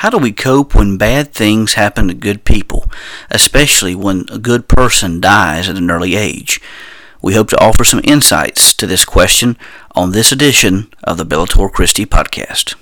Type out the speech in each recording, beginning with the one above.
How do we cope when bad things happen to good people, especially when a good person dies at an early age? We hope to offer some insights to this question on this edition of the Bellator Christi podcast.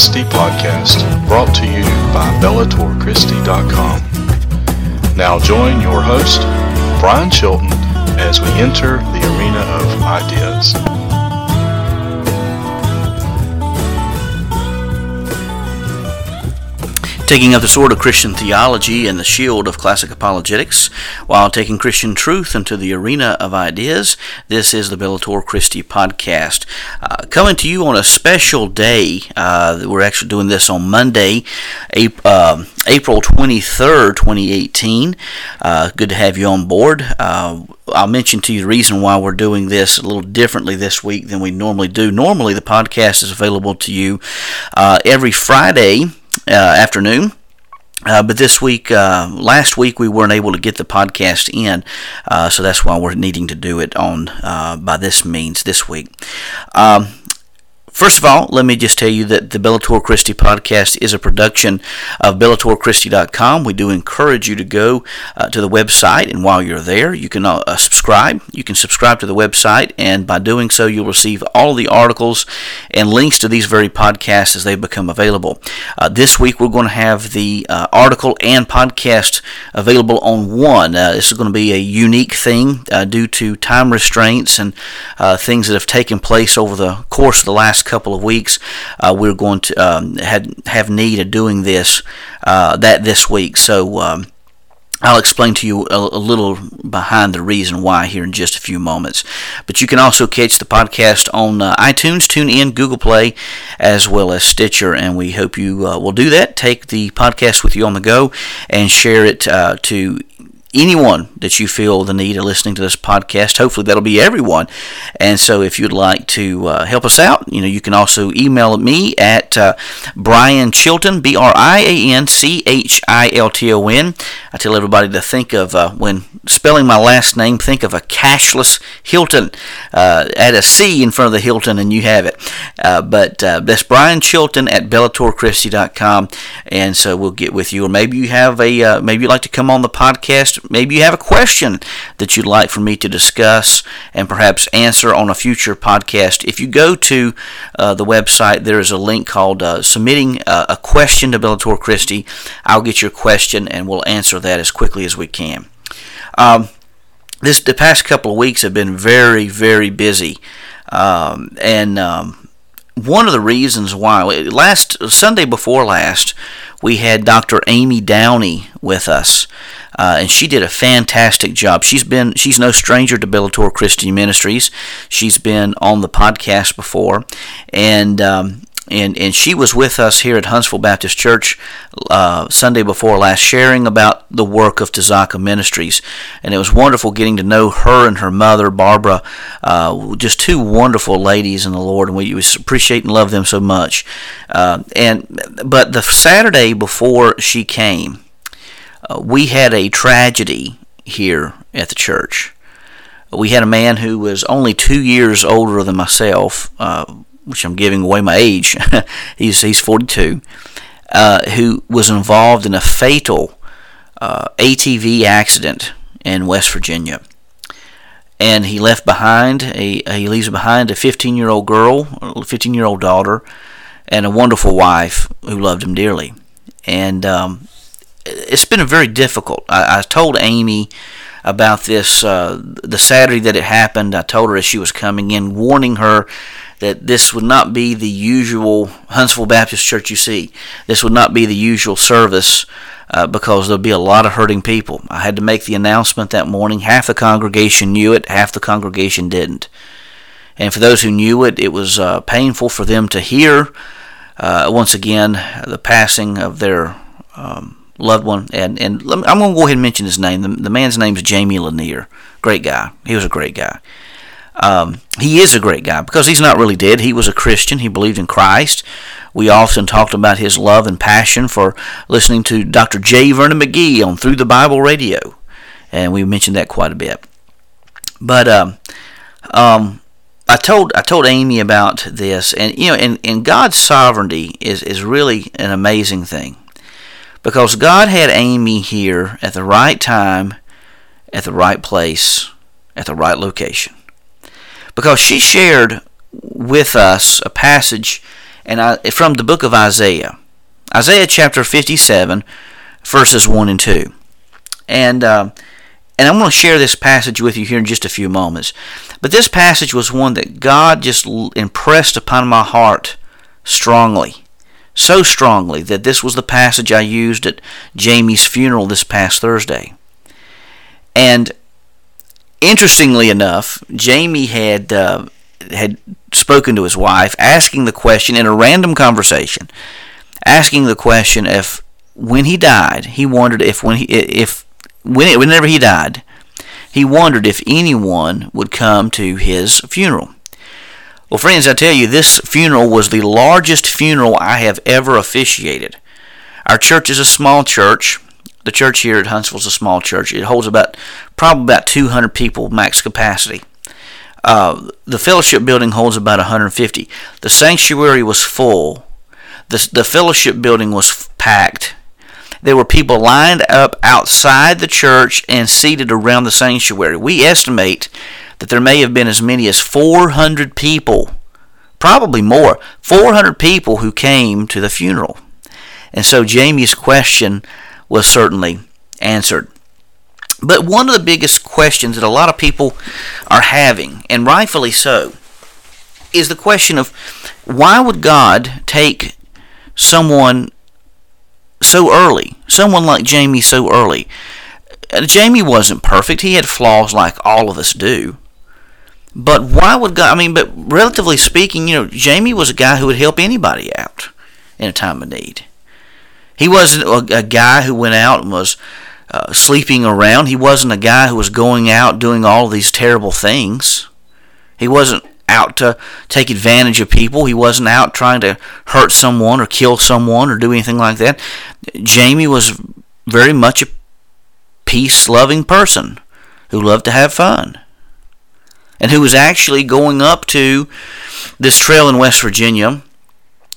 Bellator Christi podcast, brought to you by BellatorChristi.com. Now join your host, Brian Chilton, as we enter the arena of ideas. Taking up the sword of Christian theology and the shield of classic apologetics, while taking Christian truth into the arena of ideas. This is the Bellator Christi podcast, uh, coming to you on a special day. Uh, we're actually doing this on Monday, April, uh, April 23rd, 2018. Uh, good to have you on board. Uh, I'll mention to you the reason why we're doing this a little differently this week than we normally do. Normally, the podcast is available to you uh, every Friday afternoon. Uh, but this week, uh, last week, we weren't able to get the podcast in, uh, so that's why we're needing to do it on uh, by this means this week. Um, First of all, let me just tell you that the Bellator Christi podcast is a production of BellatorChristi.com. We do encourage you to go uh, to the website, and while you're there, you can uh, subscribe. You can subscribe to the website, and by doing so, you'll receive all the articles and links to these very podcasts as they become available. Uh, this week, we're going to have the uh, article and podcast available on one. Uh, this is going to be a unique thing uh, due to time restraints and things that have taken place over the course of the last couple of weeks, uh, we're going to um, had, have need of doing this uh, that this week. So. Um, I'll explain to you a, a, little behind the reason why here in just a few moments. But you can also catch the podcast on uh, iTunes, TuneIn, Google Play, as well as Stitcher. And we hope you uh, will do that. Take the podcast with you on the go and share it uh, to anyone that you feel the need of listening to this podcast. Hopefully, that'll be everyone. And so, if you'd like to uh, help us out, you know, you can also email me at uh, Brian Chilton, B R I A N C H I L T O N. I tell everybody to think of uh, when spelling my last name, think of a cashless Hilton. Uh, add a C in front of the Hilton, and you have it. Uh, but uh, that's Brian Chilton at BellatorChristi.com, and so we'll get with you. Or maybe you have a maybe you'd like to come on the podcast maybe you have a question that you'd like for me to discuss and perhaps answer on a future podcast. If you go to uh, the website, there is a link called uh, Submitting uh, a Question to Bellator Christi. I'll get your question and we'll answer that as quickly as we can. Um, this the past couple of weeks have been very very busy, um, and um, one of the reasons why last Sunday before last we had Dr. Amy Downey with us. Uh, and she did a fantastic job. She's been she's no stranger to Bellator Christian Ministries. She's been on the podcast before, and um, and and she was with us here at Huntsville Baptist Church uh, Sunday before last, sharing about the work of Tzedakah Ministries, and it was wonderful getting to know her and her mother Barbara, uh, just two wonderful ladies in the Lord, and we appreciate and love them so much. Uh, and but the Saturday before she came uh, we had a tragedy here at the church. We had a man who was only two years older than myself, uh, which I'm giving away my age. he's he's 42, uh, who was involved in a fatal uh, ATV accident in West Virginia. And he left behind a he leaves behind a 15 year old girl, 15 year old daughter, and a wonderful wife who loved him dearly. And um, it's been very difficult. I, I told Amy about this uh, the Saturday that it happened. I told her as she was coming in, warning her that this would not be the usual Huntsville Baptist Church you see. This would not be the usual service uh, because there'll be a lot of hurting people. I had to make the announcement that morning. Half the congregation knew it, half the congregation didn't. And for those who knew it, it was uh, painful for them to hear uh, once again the passing of their um, loved one. And, and me, I'm going to go ahead and mention his name. The, the man's name is Jamie Lanier. Great guy. He was a great guy. Um, he is a great guy because he's not really dead. He was a Christian. He believed in Christ. We often talked about his love and passion for listening to Dr. J. Vernon McGee on Through the Bible Radio, and we mentioned that quite a bit. But um, um, I told I told Amy about this, and you know, and, and God's sovereignty is is really an amazing thing, because God had Amy here at the right time, at the right place, at the right location, because she shared with us a passage and I, from the book of Isaiah, Isaiah chapter 57, verses 1 and 2. And, uh, and I'm going to share this passage with you here in just a few moments. But this passage was one that God just impressed upon my heart strongly. So strongly that this was the passage I used at Jamie's funeral this past Thursday. And interestingly enough, Jamie had uh, had spoken to his wife, asking the question in a random conversation, asking the question if when he died, he wondered if when he if when whenever he died, he wondered if anyone would come to his funeral. Well, friends, I tell you, this funeral was the largest funeral I have ever officiated. Our church is a small church. The church here at Huntsville is a small church. It holds about probably about 200 people max capacity. Uh, the fellowship building holds about 150. The sanctuary was full. The, the fellowship building was packed. There were people lined up outside the church and seated around the sanctuary. We estimate that there may have been as many as 400 people, probably more, 400 people who came to the funeral. And so Jamie's question was certainly answered. But one of the biggest questions that a lot of people are having, and rightfully so, is the question of why would God take someone so early, someone like Jamie so early? Uh, Jamie wasn't perfect. He had flaws like all of us do. But why would God? I mean, but relatively speaking, you know, Jamie was a guy who would help anybody out in a time of need. He wasn't a, a guy who went out and was uh, sleeping around. He wasn't a guy who was going out doing all these terrible things. He wasn't out to take advantage of people. He wasn't out trying to hurt someone or kill someone or do anything like that. Jamie was very much a peace loving person who loved to have fun and who was actually going up to this trail in West Virginia,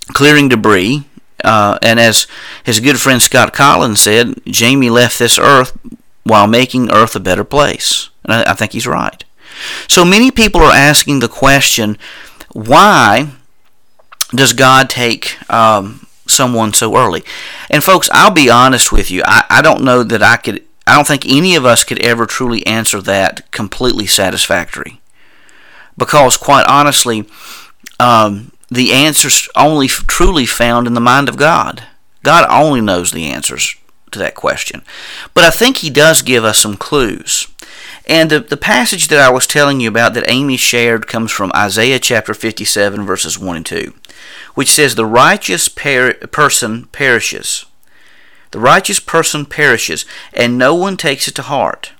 clearing debris, uh, and as his good friend Scott Collins said, Jamie left this earth while making earth a better place. And I, I think he's right. So many people are asking the question why does God take um, someone so early? And folks, I'll be honest with you. I, I don't know that I could, I don't think any of us could ever truly answer that completely satisfactory. Because quite honestly, um, the answers only truly found in the mind of God. God only knows the answers to that question. But I think He does give us some clues. And the, the passage that I was telling you about that Amy shared comes from Isaiah chapter 57, verses 1 and 2, which says, The righteous per- person perishes. The righteous person perishes, and no one takes it to heart.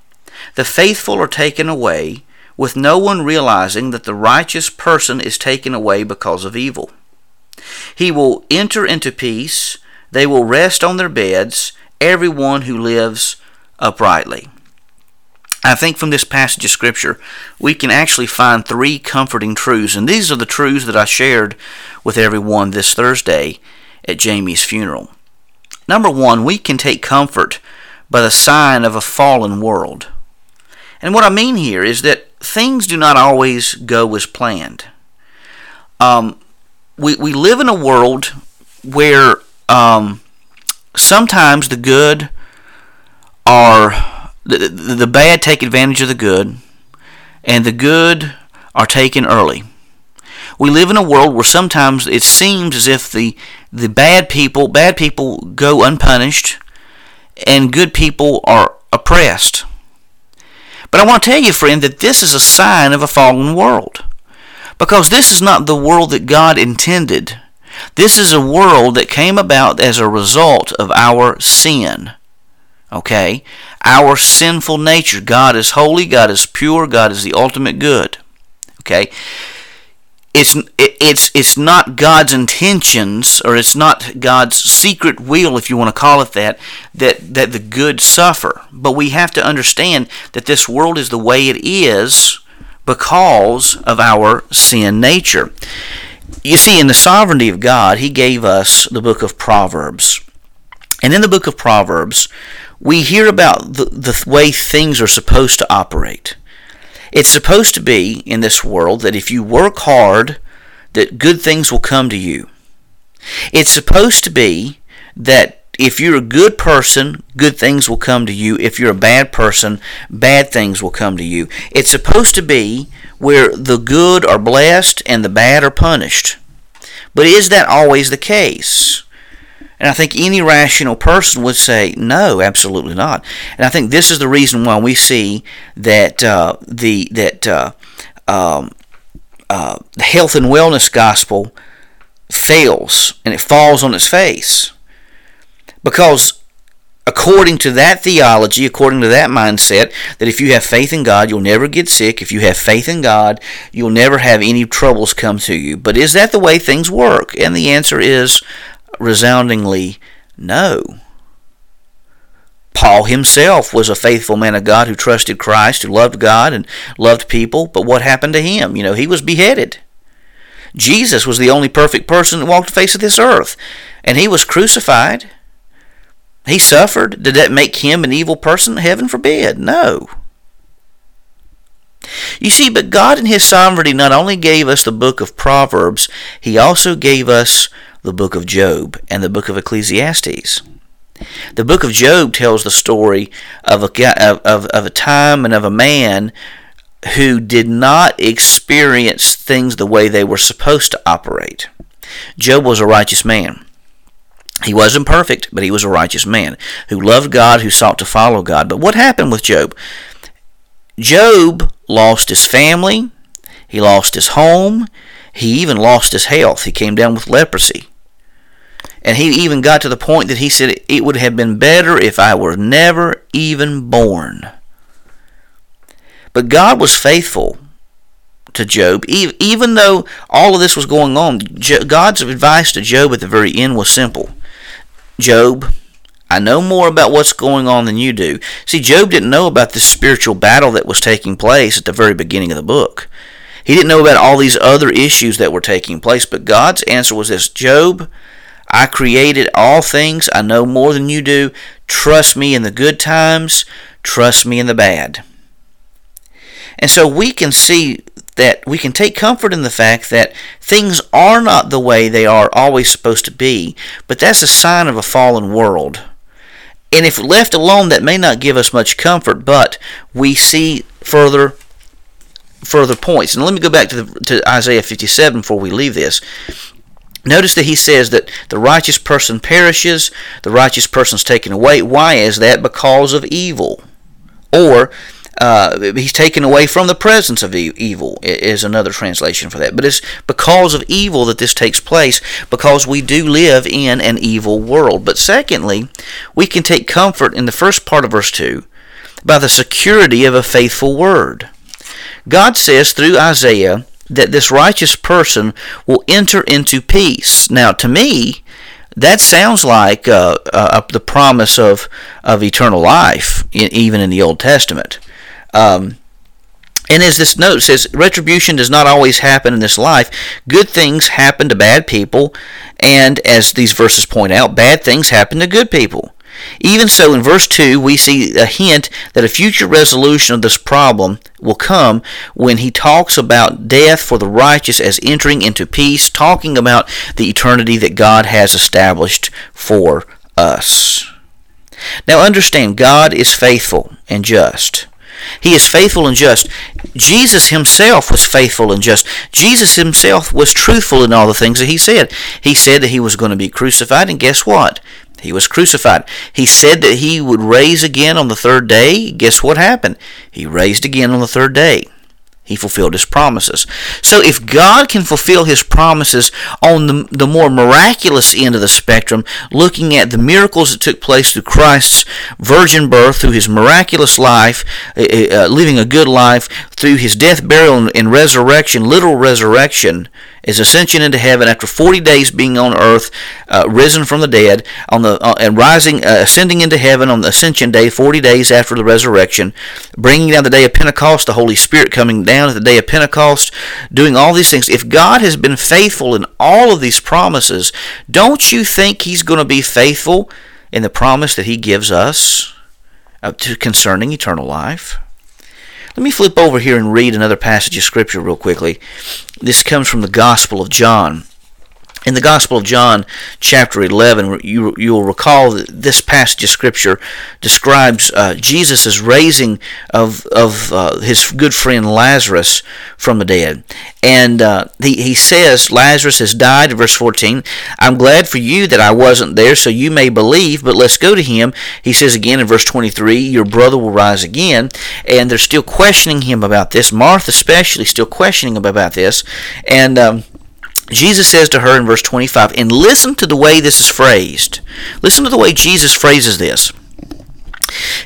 The faithful are taken away, with no one realizing that the righteous person is taken away because of evil. He will enter into peace, they will rest on their beds, everyone who lives uprightly. I think from this passage of Scripture, we can actually find three comforting truths, and these are the truths that I shared with everyone this Thursday at Jamie's funeral. Number one, we can take comfort by the sign of a fallen world. And what I mean here is that things do not always go as planned. Um, we, we live in a world where um, sometimes the good are the, the, the bad take advantage of the good and the good are taken early we live in a world where sometimes it seems as if the the bad people bad people go unpunished and good people are oppressed. But I want to tell you, friend, that this is a sign of a fallen world. Because this is not the world that God intended. This is a world that came about as a result of our sin. Okay? Our sinful nature. God is holy, God is pure, God is the ultimate good. Okay? It's it's it's not God's intentions or it's not God's secret will if you want to call it that that that the good suffer. But we have to understand that this world is the way it is because of our sin nature. You see, in the sovereignty of God, He gave us the book of Proverbs. And in the book of Proverbs, we hear about the, the way things are supposed to operate. It's supposed to be in this world that if you work hard, that good things will come to you. It's supposed to be that if you're a good person, good things will come to you. If you're a bad person, bad things will come to you. It's supposed to be where the good are blessed and the bad are punished. But is that always the case? And I think any rational person would say, no, absolutely not. And I think this is the reason why we see that uh, the that uh, um, uh, the health and wellness gospel fails and it falls on its face because according to that theology, according to that mindset, that if you have faith in God, you'll never get sick. If you have faith in God, you'll never have any troubles come to you. But is that the way things work? And the answer is resoundingly no. Paul himself was a faithful man of God who trusted Christ, who loved God and loved people, but what happened to him? You know, he was beheaded. Jesus was the only perfect person that walked the face of this earth, and he was crucified. He suffered. Did that make him an evil person? Heaven forbid. No. You see, but God in His sovereignty not only gave us the book of Proverbs, He also gave us the book of Job and the book of Ecclesiastes. The book of Job tells the story of a, of, of a time and of a man who did not experience things the way they were supposed to operate. Job was a righteous man. He wasn't perfect, but he was a righteous man who loved God, who sought to follow God. But what happened with Job? Job lost his family, he lost his home, he even lost his health. He came down with leprosy. And he even got to the point that he said, It would have been better if I were never even born. But God was faithful to Job, even though all of this was going on. God's advice to Job at the very end was simple Job, I know more about what's going on than you do. See, Job didn't know about this spiritual battle that was taking place at the very beginning of the book. He didn't know about all these other issues that were taking place, but God's answer was this Job, I created all things. I know more than you do. Trust me in the good times, trust me in the bad. And so we can see that we can take comfort in the fact that things are not the way they are always supposed to be, but that's a sign of a fallen world. And if left alone, that may not give us much comfort, but we see further further points. And let me go back to, the, to Isaiah 57 before we leave this. Notice that he says that the righteous person perishes, the righteous person is taken away. Why is that? Because of evil. Or uh, he's taken away from the presence of evil is another translation for that but it's because of evil that this takes place because we do live in an evil world but secondly we can take comfort in the first part of verse 2 by the security of a faithful word god says through isaiah that this righteous person will enter into peace now to me that sounds like uh, uh, the promise of, of eternal life, in, even in the Old Testament. Um, and as this note says, retribution does not always happen in this life. Good things happen to bad people, and as these verses point out, bad things happen to good people. Even so, in verse 2, we see a hint that a future resolution of this problem will come when he talks about death for the righteous as entering into peace, talking about the eternity that God has established for us. Now, understand, God is faithful and just. He is faithful and just. Jesus himself was faithful and just. Jesus himself was truthful in all the things that he said. He said that he was going to be crucified, and guess what? He was crucified. He said that he would raise again on the third day. Guess what happened? He raised again on the third day. He fulfilled his promises. So if God can fulfill his promises on the, the more miraculous end of the spectrum, looking at the miracles that took place through Christ's virgin birth, through his miraculous life, uh, uh, living a good life, through his death, burial, and resurrection, literal resurrection, his ascension into heaven after 40 days being on earth, uh, risen from the dead, on the uh, and rising, uh, ascending into heaven on the ascension day, 40 days after the resurrection, bringing down the day of Pentecost, the Holy Spirit coming down at the day of Pentecost, doing all these things. If God has been faithful in all of these promises, don't you think He's going to be faithful in the promise that He gives us uh, to concerning eternal life? Let me flip over here and read another passage of Scripture real quickly. This comes from the Gospel of John. In the Gospel of John, chapter 11, you, you will recall that this passage of Scripture describes uh, Jesus' raising of, of uh, his good friend Lazarus from the dead. And uh, he, he says, Lazarus has died, verse 14. I'm glad for you that I wasn't there, so you may believe, but let's go to him. He says again in verse 23, Your brother will rise again. And they're still questioning him about this. Martha, especially, still questioning him about this. And. Um, Jesus says to her in verse 25, and listen to the way this is phrased. Listen to the way Jesus phrases this.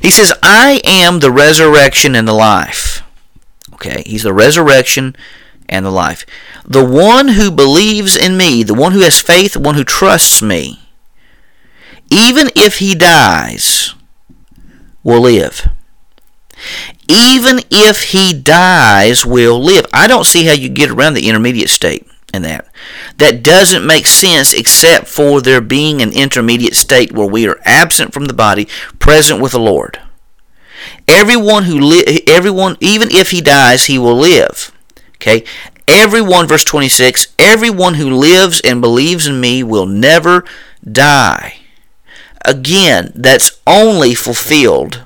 He says, I am the resurrection and the life. Okay, he's the resurrection and the life. The one who believes in me, the one who has faith, the one who trusts me, even if he dies, will live. Even if he dies, will live. I don't see how you get around the intermediate state in that. That doesn't make sense except for there being an intermediate state where we are absent from the body, present with the Lord. Everyone who li- everyone even if he dies, he will live. Okay? Everyone verse 26, everyone who lives and believes in me will never die. Again, that's only fulfilled.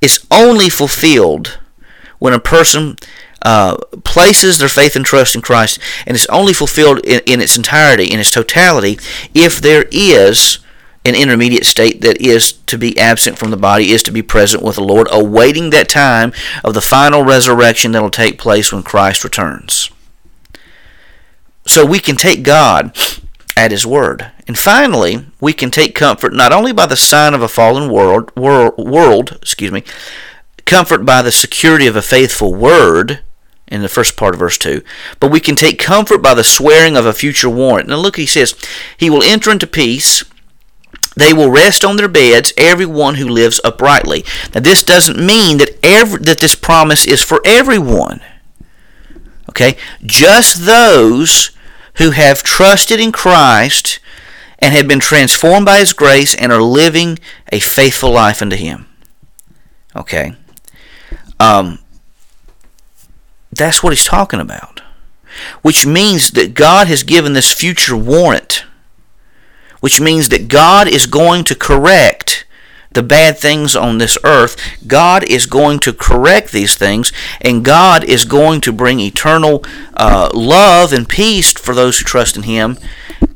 It's only fulfilled when a person uh, places their faith and trust in Christ, and it's only fulfilled in, in its entirety, in its totality, if there is an intermediate state that is to be absent from the body, is to be present with the Lord, awaiting that time of the final resurrection that will take place when Christ returns. So we can take God at His word. And finally, we can take comfort not only by the sign of a fallen world, world, world excuse me, comfort by the security of a faithful word, in the first part of verse 2. But we can take comfort by the swearing of a future warrant. Now look, he says, He will enter into peace. They will rest on their beds, everyone who lives uprightly. Now this doesn't mean that every, that this promise is for everyone. Okay? Just those who have trusted in Christ and have been transformed by his grace and are living a faithful life unto him. Okay? Um, that's what he's talking about. Which means that God has given this future warrant. Which means that God is going to correct the bad things on this earth. God is going to correct these things, and God is going to bring eternal uh, love and peace for those who trust in Him.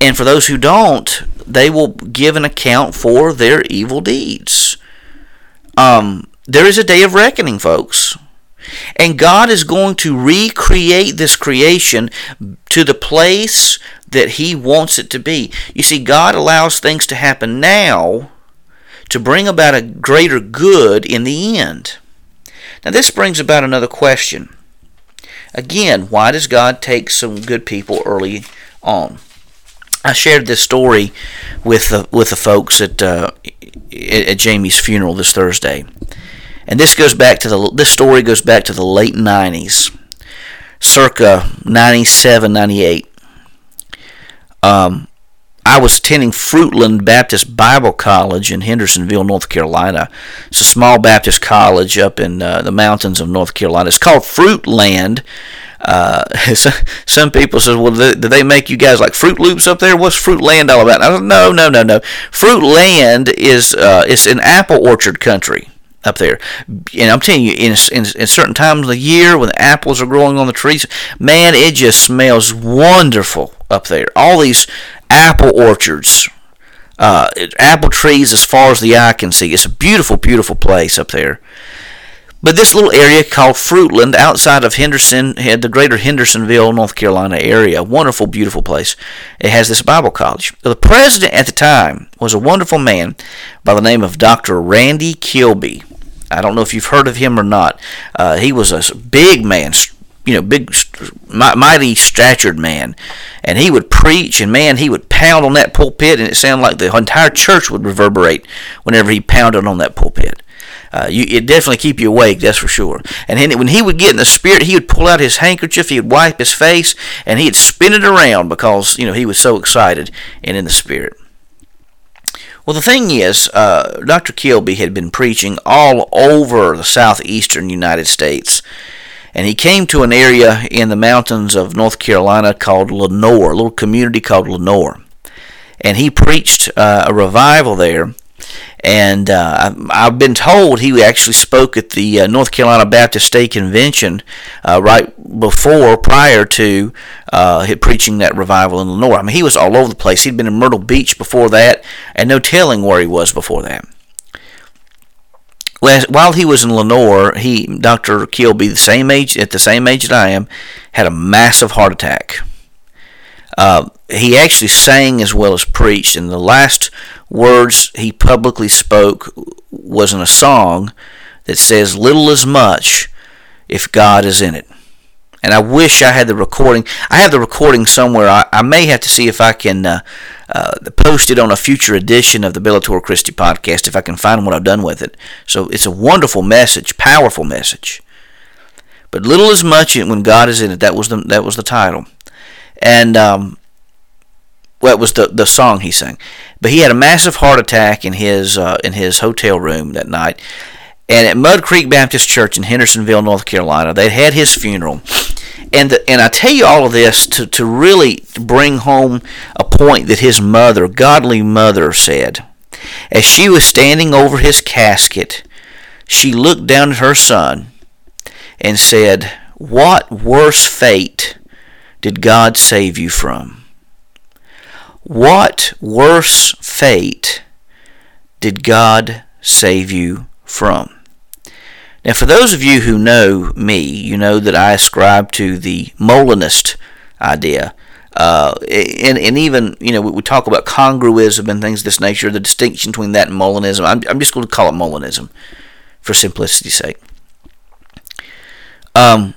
And for those who don't, they will give an account for their evil deeds. Um, there is a day of reckoning, folks. And God is going to recreate this creation to the place that He wants it to be. You see, God allows things to happen now to bring about a greater good in the end. Now, this brings about another question. Again, why does God take some good people early on? I shared this story with the, with the folks at, uh, at Jamie's funeral this Thursday. And this goes back to the this story goes back to the late 90s, circa 97, 98. Um, I was attending Fruitland Baptist Bible College in Hendersonville, North Carolina. It's a small Baptist college up in uh, the mountains of North Carolina. It's called Fruitland. Uh, some people say, "Well, do they make you guys like Fruit Loops up there? What's Fruitland all about?" I said, no, no, no, no. Fruitland is uh, it's an apple orchard country. Up there. And I'm telling you, in, in, in, certain times of the year when the apples are growing on the trees, man, it just smells wonderful up there. All these apple orchards, uh, apple trees as far as the eye can see. It's a beautiful, beautiful place up there. But this little area called Fruitland, outside of Henderson, had the greater Hendersonville, North Carolina area, wonderful, beautiful place. It has this Bible college. The president at the time was a wonderful man by the name of Dr. Randy Kilby. I don't know if you've heard of him or not. Uh, he was a big man, you know, big, mighty statured man, and he would preach, and man, he would pound on that pulpit, and it sounded like the entire church would reverberate whenever he pounded on that pulpit. Uh, you, it definitely keep you awake, that's for sure. And he, when he would get in the spirit, he would pull out his handkerchief, he would wipe his face, and he'd spin it around because you know he was so excited and in the spirit. Well, the thing is, uh, Dr. Kilby had been preaching all over the southeastern United States. And he came to an area in the mountains of North Carolina called Lenoir, a little community called Lenoir. And he preached uh, a revival there and uh, I've been told he actually spoke at the uh, North Carolina Baptist State Convention uh, right before, prior to uh, preaching that revival in Lenoir. I mean, he was all over the place. He'd been in Myrtle Beach before that, and no telling where he was before that. While he was in Lenoir, he, Dr. Kilby, the same age at the same age that I am, had a massive heart attack. Uh, he actually sang as well as preached, and the last words he publicly spoke was in a song that says, Little is much if God is in it. And I wish I had the recording. I have the recording somewhere. I, I may have to see if I can uh, uh, post it on a future edition of the Bellator Christi podcast if I can find what I've done with it. So it's a wonderful message, powerful message. But little is much when God is in it. That was the that was the title. And um, well, it was the the song he sang. But he had a massive heart attack in his uh, in his hotel room that night. And at Mud Creek Baptist Church in Hendersonville, North Carolina, they had his funeral. And the, and I tell you all of this to, to really bring home a point that his mother, godly mother, said. As she was standing over his casket, she looked down at her son and said, What worse fate did God save you from? What worse fate did God save you from? Now, for those of you who know me, you know that I ascribe to the Molinist idea. Uh, and, and even, you know, we, we, talk about congruism and things of this nature, the distinction between that and Molinism. I'm, I'm just going to call it Molinism for simplicity's sake. Um,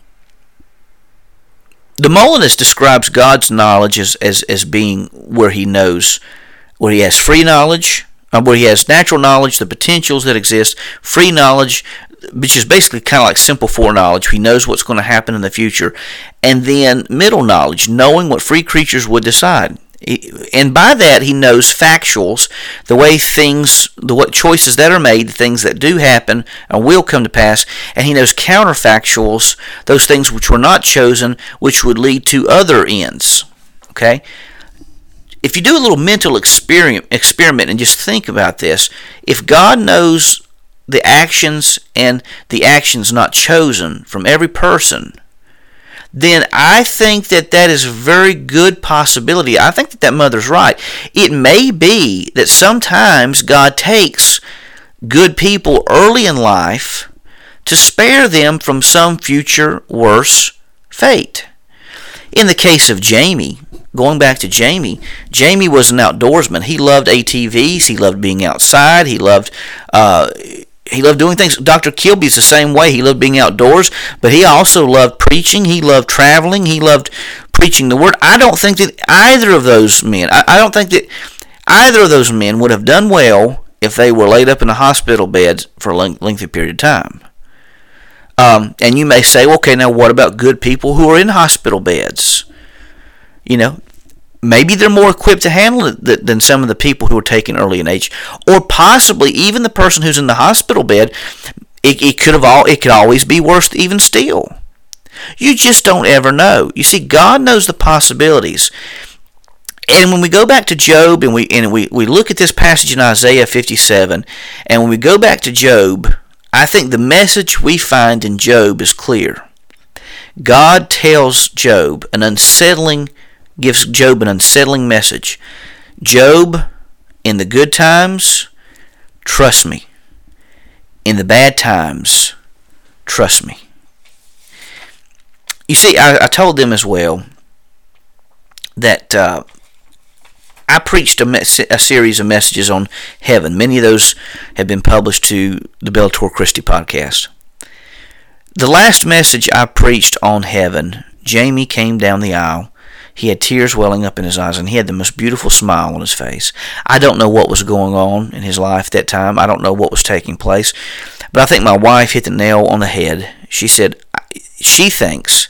the Molinist describes God's knowledge as, as, as being where he knows, where he has free knowledge, uh, where he has natural knowledge, the potentials that exist, free knowledge, which is basically kind of like simple foreknowledge. He knows what's going to happen in the future. And then middle knowledge, knowing what free creatures would decide and by that he knows factuals, the way things, the what choices that are made, the things that do happen and will come to pass, and he knows counterfactuals, those things which were not chosen, which would lead to other ends. Okay. If you do a little mental experiment, experiment and just think about this, if God knows the actions and the actions not chosen from every person, then I think that that is a very good possibility. I think that that mother's right. It may be that sometimes God takes good people early in life to spare them from some future worse fate. In the case of Jamie, going back to Jamie, Jamie was an outdoorsman. He loved ATVs. He loved being outside. He loved uh, he loved doing things. Dr. Kilby's the same way. He loved being outdoors, but he also loved preaching. He loved traveling. He loved preaching the word. I don't think that either of those men, I, I don't think that either of those men would have done well if they were laid up in a hospital bed for a lengthy period of time. Um, and you may say, okay, now what about good people who are in hospital beds? You know, maybe they're more equipped to handle it than some of the people who are taken early in age, or possibly even the person who's in the hospital bed. It, it could have all it could always be worse even still. You just don't ever know. You see, God knows the possibilities. And when we go back to Job and we and we, we look at this passage in Isaiah 57, and when we go back to Job, I think the message we find in Job is clear. God tells Job an unsettling, gives Job an unsettling message. Job, in the good times, trust me. In the bad times, trust me. You see, I, I told them as well that uh, I preached a, mes- a, series of messages on heaven. Many of those have been published to the Bellator Christi podcast. The last message I preached on heaven, Jamie came down the aisle. He had tears welling up in his eyes, and he had the most beautiful smile on his face. I don't know what was going on in his life at that time. I don't know what was taking place. But I think my wife hit the nail on the head. She said she thinks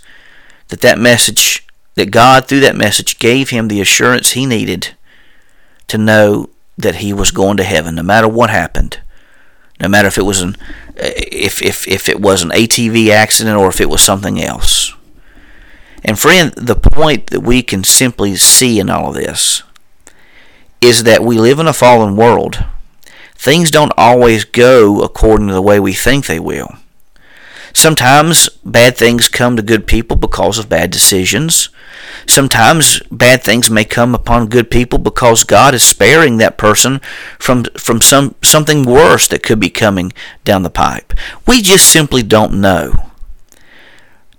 that that message, that God through that message gave him the assurance he needed to know that he was going to heaven, no matter what happened, no matter if it was an if if if it was an ATV accident or if it was something else. And friend, the point that we can simply see in all of this is that we live in a fallen world. Things don't always go according to the way we think they will. Sometimes bad things come to good people because of bad decisions. Sometimes bad things may come upon good people because God is sparing that person from from some something worse that could be coming down the pipe. We just simply don't know.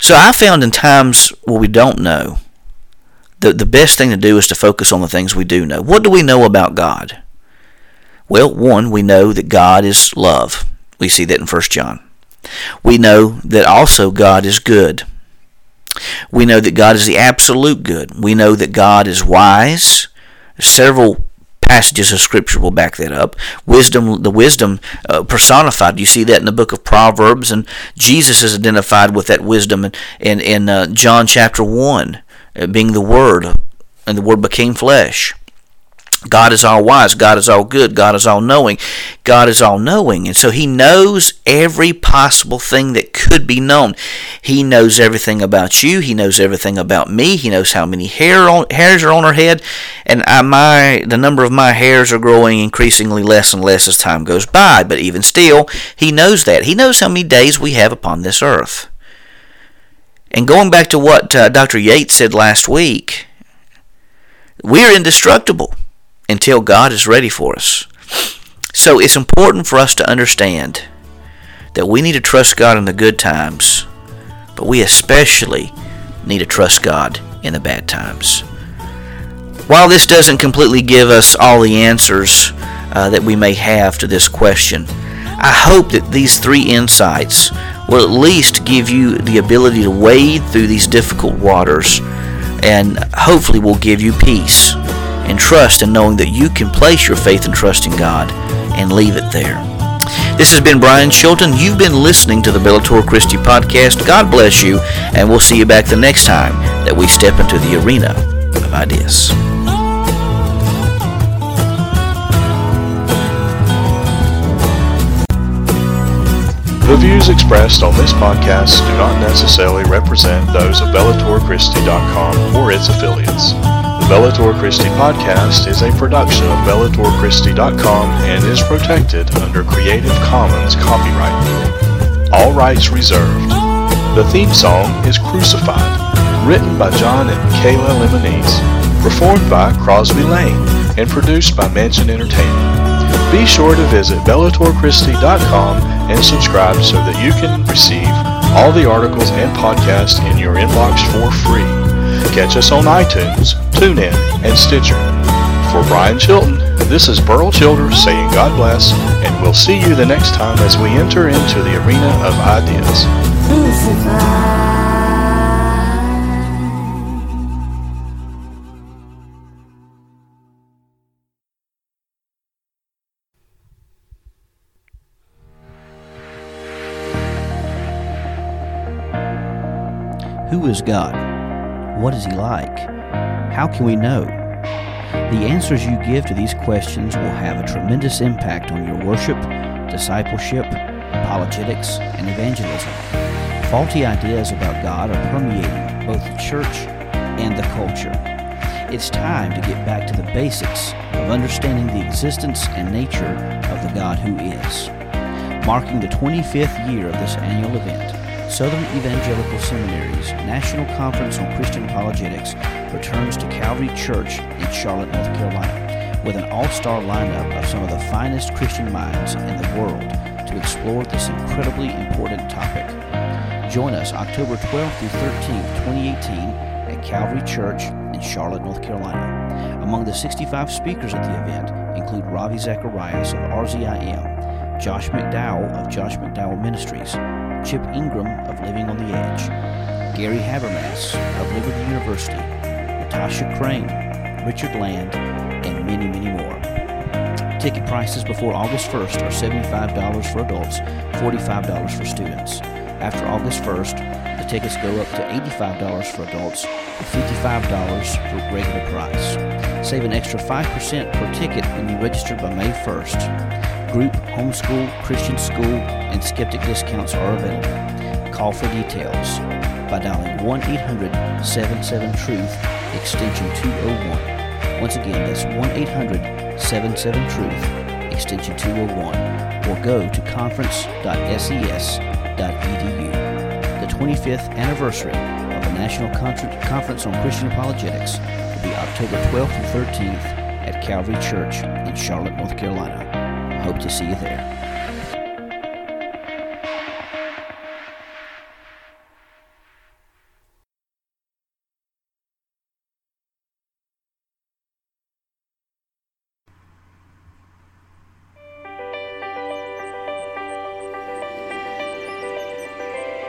So I found in times where we don't know, the the best thing to do is to focus on the things we do know. What do we know about God? Well, one, we know that God is love. We see that in 1 John. We know that also God is good. We know that God is the absolute good. We know that God is wise. Several passages of scripture will back that up. Wisdom, the wisdom uh, personified. You see that in the book of Proverbs, and Jesus is identified with that wisdom in in, in uh, John chapter one, uh, being the Word, and the Word became flesh. God is all wise. God is all good. God is all knowing. God is all knowing. And so He knows every possible thing that could be known. He knows everything about you. He knows everything about me. He knows how many hair on, hairs are on our head. And I, my the number of my hairs are growing increasingly less and less as time goes by. But even still, He knows that. He knows how many days we have upon this earth. And going back to what uh, Dr. Yates said last week, we're indestructible until God is ready for us. So it's important for us to understand that we need to trust God in the good times, but we especially need to trust God in the bad times. While this doesn't completely give us all the answers uh, that we may have to this question, I hope that these three insights will at least give you the ability to wade through these difficult waters and hopefully will give you peace and trust in knowing that you can place your faith and trust in God and leave it there. This has been Brian Chilton. You've been listening to the Bellator Christi podcast. God bless you, and we'll see you back the next time that we step into the arena of ideas. The views expressed on this podcast do not necessarily represent those of BellatorChristi.com or its affiliates. The Bellator Christi podcast is a production of BellatorChristi.com and is protected under Creative Commons copyright. All rights reserved. The theme song is Crucified, written by John and Kayla Lemonese, performed by Crosby Lane, and produced by Mansion Entertainment. Be sure to visit BellatorChristi.com and subscribe so that you can receive all the articles and podcasts in your inbox for free. Catch us on iTunes, TuneIn, and Stitcher. For Brian Chilton, this is Burl Childers saying God bless, and we'll see you the next time as we enter into the arena of ideas. Who is God? What is He like? How can we know? The answers you give to these questions will have a tremendous impact on your worship, discipleship, apologetics, and evangelism. Faulty ideas about God are permeating both the church and the culture. It's time to get back to the basics of understanding the existence and nature of the God who is. Marking the 25th year of this annual event, Southern Evangelical Seminary's National Conference on Christian Apologetics returns to Calvary Church in Charlotte, North Carolina, with an all star lineup of some of the finest Christian minds in the world to explore this incredibly important topic. Join us October 12th through 13th, 2018, at Calvary Church in Charlotte, North Carolina. Among the 65 speakers at the event include Ravi Zacharias of RZIM, Josh McDowell of Josh McDowell Ministries, Chip Ingram of Living on the Edge, Gary Habermas of Liberty University, Natasha Crain, Richard Land, and many, many more. Ticket prices before August 1st are $75 for adults, $45 for students. After August 1st, the tickets go up to $85 for adults and $55 for regular price. Save an extra 5% per ticket when you register by May 1st. Group, homeschool, Christian school, and skeptic discounts are available. Call for details by dialing 1 800 77 Truth, extension 201. Once again, that's 1 800 77 Truth, extension 201, or go to conference.ses.edu. The 25th anniversary of the National Conference on Christian Apologetics will be October 12th and 13th at Calvary Church in Charlotte, North Carolina. I hope to see you there.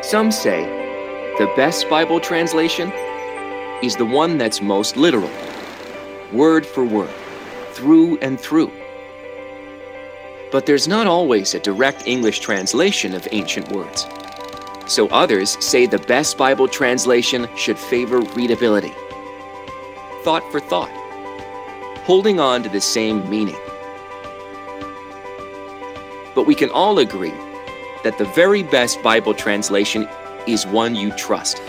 Some say the best Bible translation is the one that's most literal, word for word, through and through. But there's not always a direct English translation of ancient words. So others say the best Bible translation should favor readability, thought for thought, holding on to the same meaning. But we can all agree that the very best Bible translation is one you trust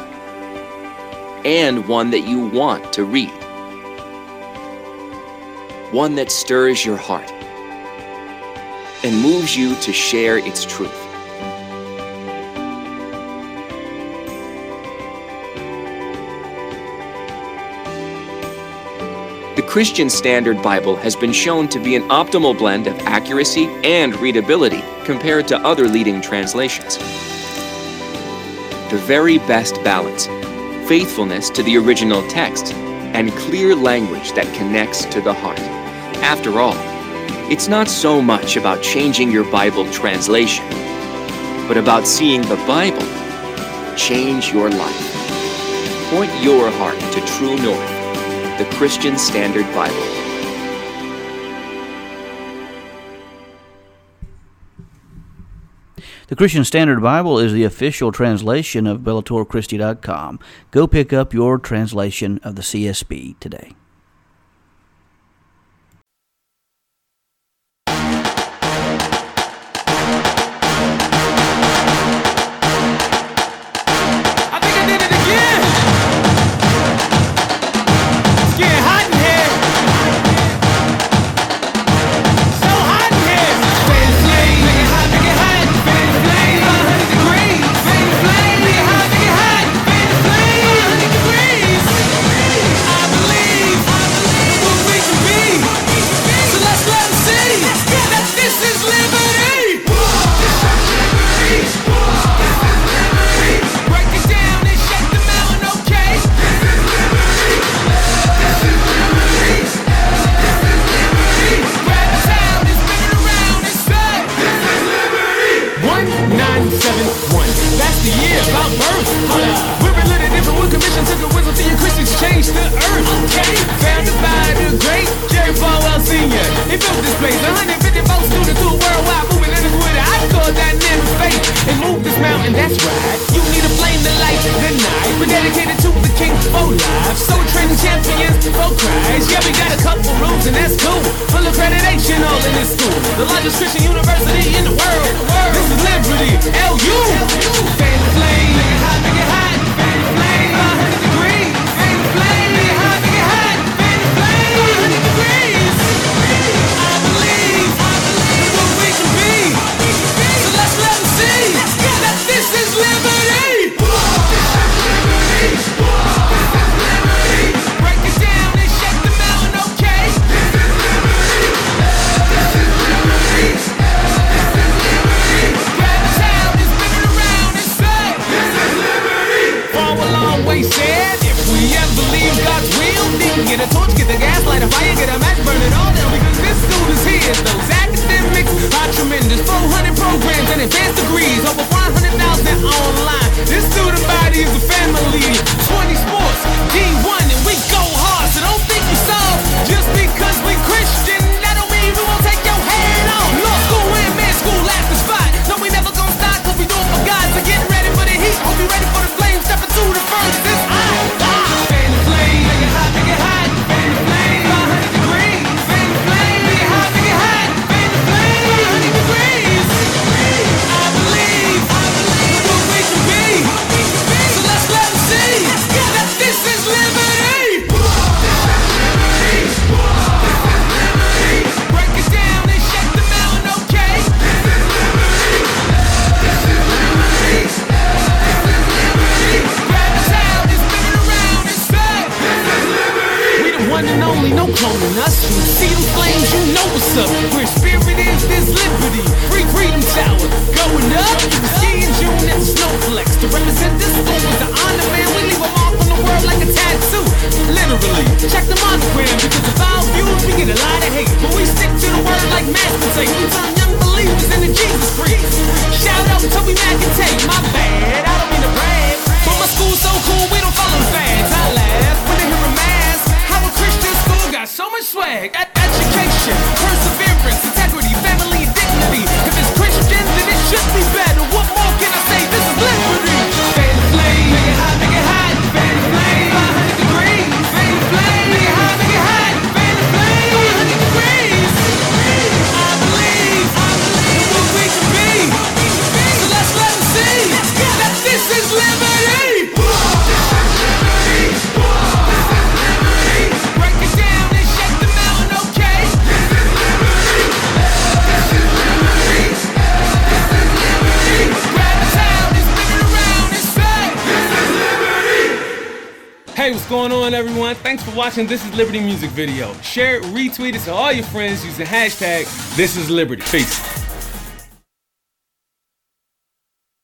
and one that you want to read, one that stirs your heart and moves you to share its truth. Christian Standard Bible has been shown to be an optimal blend of accuracy and readability compared to other leading translations. The very best balance faithfulness to the original text and clear language that connects to the heart. After all, it's not so much about changing your Bible translation, but about seeing the Bible change your life. Point your heart to true north the Christian Standard Bible. The Christian Standard Bible is the official translation of BellatorChristi.com. Go pick up your translation of the CSB today. 1971. That's the year about birth. We're related different. One commission took a whistle to your Christians, change the earth. Okay? Founded by the great Jerry Falwell Sr. He built this place. 150 folks students to a worldwide movement. Living with an that dynamic faith. And move this mountain, that's right. You need to flame the light the night. We're dedicated to the king for life. So training champions for Christ. Yeah, we got a couple rooms and that's cool. Full accreditation all in this school. The largest Christian university in the world. This is liberty, L.U. Fan the flame, nigga hot, nigga hot, fan the flame. watching This Is Liberty music video. Share it, retweet it to all your friends using hashtag This Is Liberty. Peace.